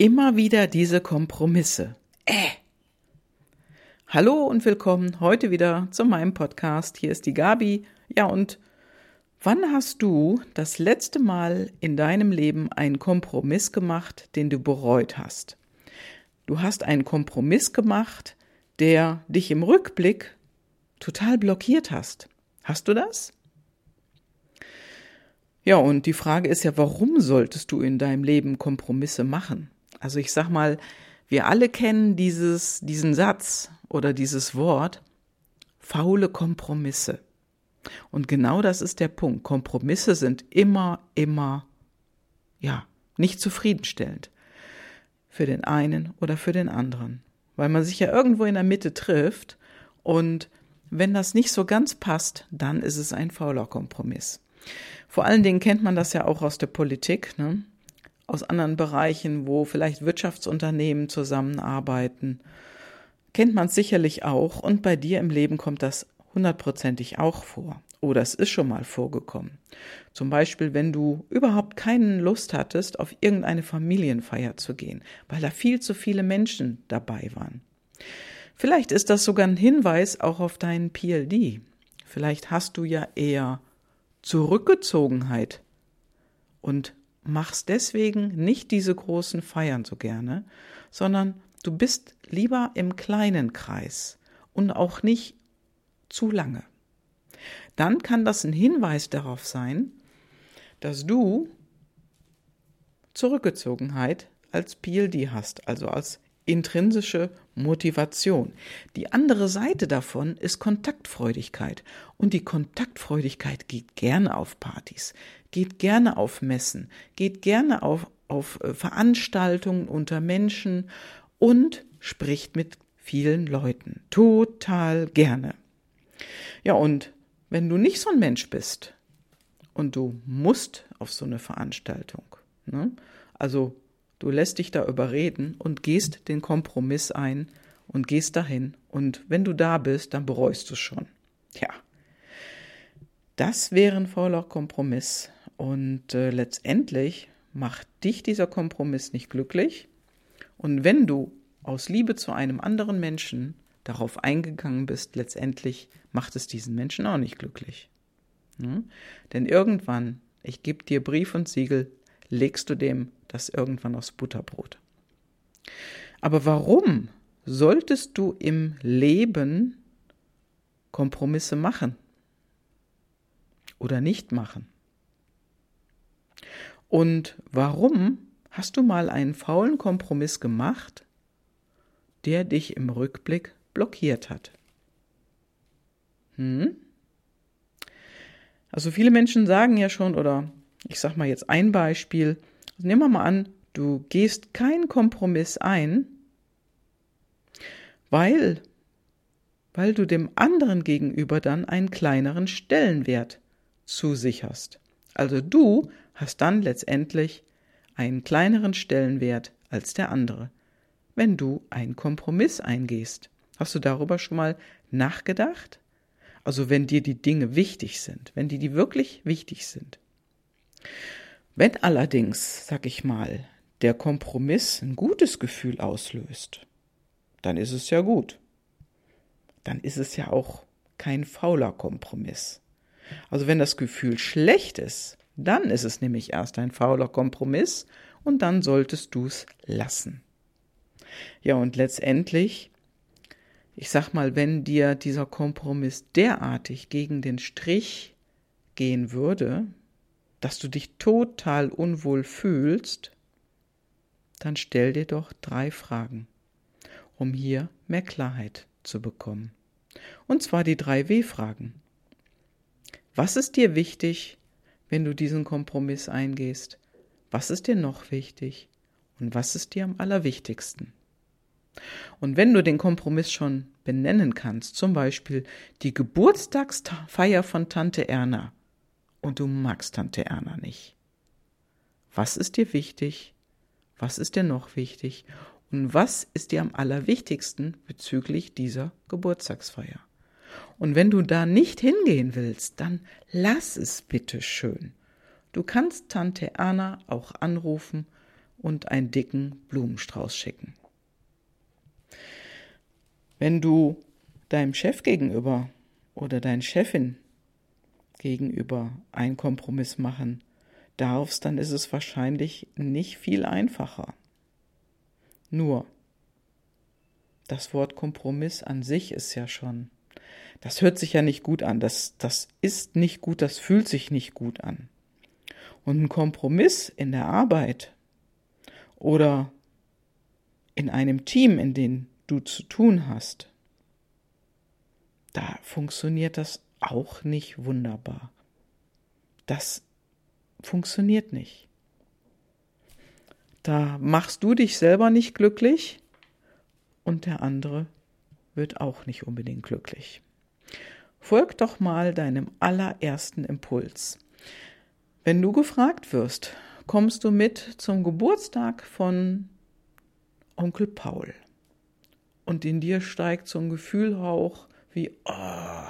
immer wieder diese Kompromisse. Äh. Hallo und willkommen heute wieder zu meinem Podcast. Hier ist die Gabi. Ja, und wann hast du das letzte Mal in deinem Leben einen Kompromiss gemacht, den du bereut hast? Du hast einen Kompromiss gemacht, der dich im Rückblick total blockiert hast. Hast du das? Ja, und die Frage ist ja, warum solltest du in deinem Leben Kompromisse machen? Also ich sag mal, wir alle kennen dieses, diesen Satz oder dieses Wort, faule Kompromisse. Und genau das ist der Punkt. Kompromisse sind immer, immer, ja, nicht zufriedenstellend. Für den einen oder für den anderen. Weil man sich ja irgendwo in der Mitte trifft und wenn das nicht so ganz passt, dann ist es ein fauler Kompromiss. Vor allen Dingen kennt man das ja auch aus der Politik. Ne? Aus anderen Bereichen, wo vielleicht Wirtschaftsunternehmen zusammenarbeiten. Kennt man sicherlich auch und bei dir im Leben kommt das hundertprozentig auch vor. Oder es ist schon mal vorgekommen. Zum Beispiel, wenn du überhaupt keine Lust hattest, auf irgendeine Familienfeier zu gehen, weil da viel zu viele Menschen dabei waren. Vielleicht ist das sogar ein Hinweis auch auf deinen PLD. Vielleicht hast du ja eher Zurückgezogenheit und machst deswegen nicht diese großen Feiern so gerne, sondern du bist lieber im kleinen Kreis und auch nicht zu lange. Dann kann das ein Hinweis darauf sein, dass du Zurückgezogenheit als PLD hast, also als intrinsische Motivation. Die andere Seite davon ist Kontaktfreudigkeit. Und die Kontaktfreudigkeit geht gerne auf Partys, geht gerne auf Messen, geht gerne auf, auf äh, Veranstaltungen unter Menschen und spricht mit vielen Leuten. Total gerne. Ja, und wenn du nicht so ein Mensch bist und du musst auf so eine Veranstaltung, ne, also Du lässt dich da überreden und gehst den Kompromiss ein und gehst dahin. Und wenn du da bist, dann bereust du es schon. Ja. Das wäre ein fauler Kompromiss. Und äh, letztendlich macht dich dieser Kompromiss nicht glücklich. Und wenn du aus Liebe zu einem anderen Menschen darauf eingegangen bist, letztendlich macht es diesen Menschen auch nicht glücklich. Hm? Denn irgendwann, ich gebe dir Brief und Siegel, legst du dem das irgendwann aufs Butterbrot. Aber warum solltest du im Leben Kompromisse machen oder nicht machen? Und warum hast du mal einen faulen Kompromiss gemacht, der dich im Rückblick blockiert hat? Hm? Also viele Menschen sagen ja schon, oder ich sag mal jetzt ein Beispiel, also nehmen wir mal an, du gehst keinen Kompromiss ein, weil, weil du dem anderen gegenüber dann einen kleineren Stellenwert zusicherst. Also du hast dann letztendlich einen kleineren Stellenwert als der andere, wenn du einen Kompromiss eingehst. Hast du darüber schon mal nachgedacht? Also wenn dir die Dinge wichtig sind, wenn die die wirklich wichtig sind. Wenn allerdings, sag ich mal, der Kompromiss ein gutes Gefühl auslöst, dann ist es ja gut. Dann ist es ja auch kein fauler Kompromiss. Also wenn das Gefühl schlecht ist, dann ist es nämlich erst ein fauler Kompromiss und dann solltest du es lassen. Ja, und letztendlich, ich sag mal, wenn dir dieser Kompromiss derartig gegen den Strich gehen würde, dass du dich total unwohl fühlst, dann stell dir doch drei Fragen, um hier mehr Klarheit zu bekommen. Und zwar die drei W-Fragen. Was ist dir wichtig, wenn du diesen Kompromiss eingehst? Was ist dir noch wichtig? Und was ist dir am allerwichtigsten? Und wenn du den Kompromiss schon benennen kannst, zum Beispiel die Geburtstagsfeier von Tante Erna, und du magst Tante Erna nicht. Was ist dir wichtig? Was ist dir noch wichtig? Und was ist dir am allerwichtigsten bezüglich dieser Geburtstagsfeier? Und wenn du da nicht hingehen willst, dann lass es bitte schön. Du kannst Tante Erna auch anrufen und einen dicken Blumenstrauß schicken. Wenn du deinem Chef gegenüber oder deiner Chefin gegenüber einen Kompromiss machen darfst, dann ist es wahrscheinlich nicht viel einfacher. Nur, das Wort Kompromiss an sich ist ja schon, das hört sich ja nicht gut an, das, das ist nicht gut, das fühlt sich nicht gut an. Und ein Kompromiss in der Arbeit oder in einem Team, in dem du zu tun hast, da funktioniert das auch nicht wunderbar. Das funktioniert nicht. Da machst du dich selber nicht glücklich und der andere wird auch nicht unbedingt glücklich. Folg doch mal deinem allerersten Impuls. Wenn du gefragt wirst, kommst du mit zum Geburtstag von Onkel Paul. Und in dir steigt so ein Gefühl hoch wie, oh.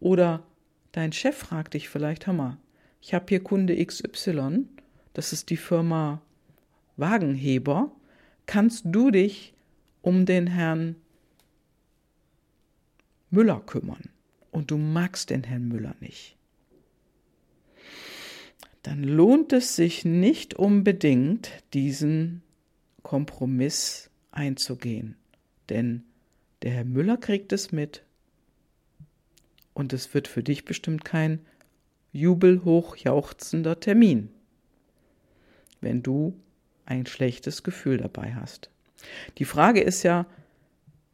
Oder dein Chef fragt dich vielleicht, mal, ich habe hier Kunde XY, das ist die Firma Wagenheber, kannst du dich um den Herrn Müller kümmern? Und du magst den Herrn Müller nicht, dann lohnt es sich nicht unbedingt, diesen Kompromiss einzugehen. Denn der Herr Müller kriegt es mit und es wird für dich bestimmt kein jubelhochjauchzender Termin, wenn du ein schlechtes Gefühl dabei hast. Die Frage ist ja,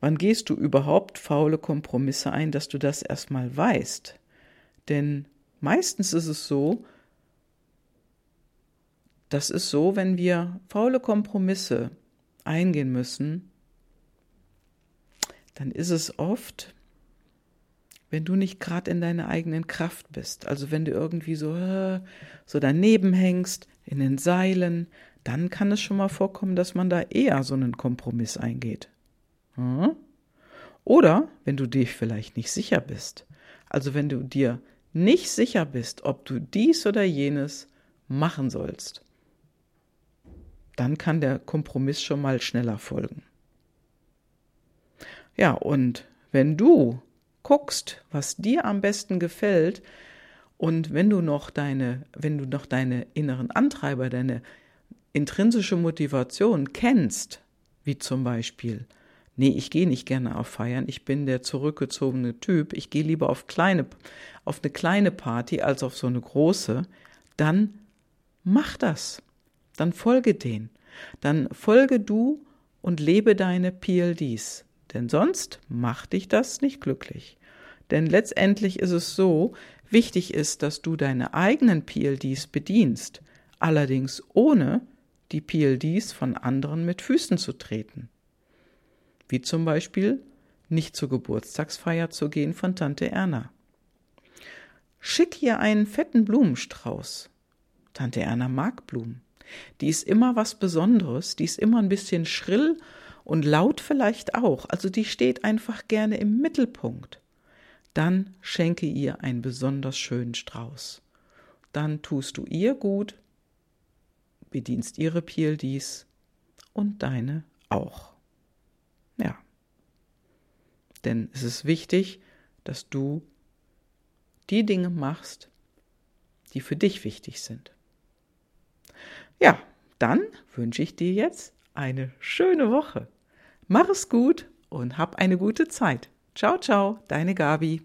wann gehst du überhaupt faule Kompromisse ein, dass du das erstmal weißt? Denn meistens ist es so, das ist so, wenn wir faule Kompromisse eingehen müssen, dann ist es oft, wenn du nicht gerade in deiner eigenen Kraft bist, also wenn du irgendwie so, äh, so daneben hängst, in den Seilen, dann kann es schon mal vorkommen, dass man da eher so einen Kompromiss eingeht. Hm? Oder wenn du dich vielleicht nicht sicher bist, also wenn du dir nicht sicher bist, ob du dies oder jenes machen sollst, dann kann der Kompromiss schon mal schneller folgen. Ja, und wenn du guckst, was dir am besten gefällt, und wenn du noch deine, wenn du noch deine inneren Antreiber, deine intrinsische Motivation kennst, wie zum Beispiel, nee, ich gehe nicht gerne auf Feiern, ich bin der zurückgezogene Typ, ich gehe lieber auf kleine, auf eine kleine Party als auf so eine große, dann mach das. Dann folge denen. Dann folge du und lebe deine PLDs. Denn sonst macht dich das nicht glücklich. Denn letztendlich ist es so, wichtig ist, dass du deine eigenen PLDs bedienst, allerdings ohne die PLDs von anderen mit Füßen zu treten. Wie zum Beispiel nicht zur Geburtstagsfeier zu gehen von Tante Erna. Schick ihr einen fetten Blumenstrauß. Tante Erna mag Blumen. Die ist immer was Besonderes, die ist immer ein bisschen schrill und laut vielleicht auch, also die steht einfach gerne im Mittelpunkt. Dann schenke ihr einen besonders schönen Strauß. Dann tust du ihr gut, bedienst ihre PLDs und deine auch. Ja. Denn es ist wichtig, dass du die Dinge machst, die für dich wichtig sind. Ja, dann wünsche ich dir jetzt eine schöne Woche. Mach es gut und hab eine gute Zeit. Ciao, ciao, deine Gabi.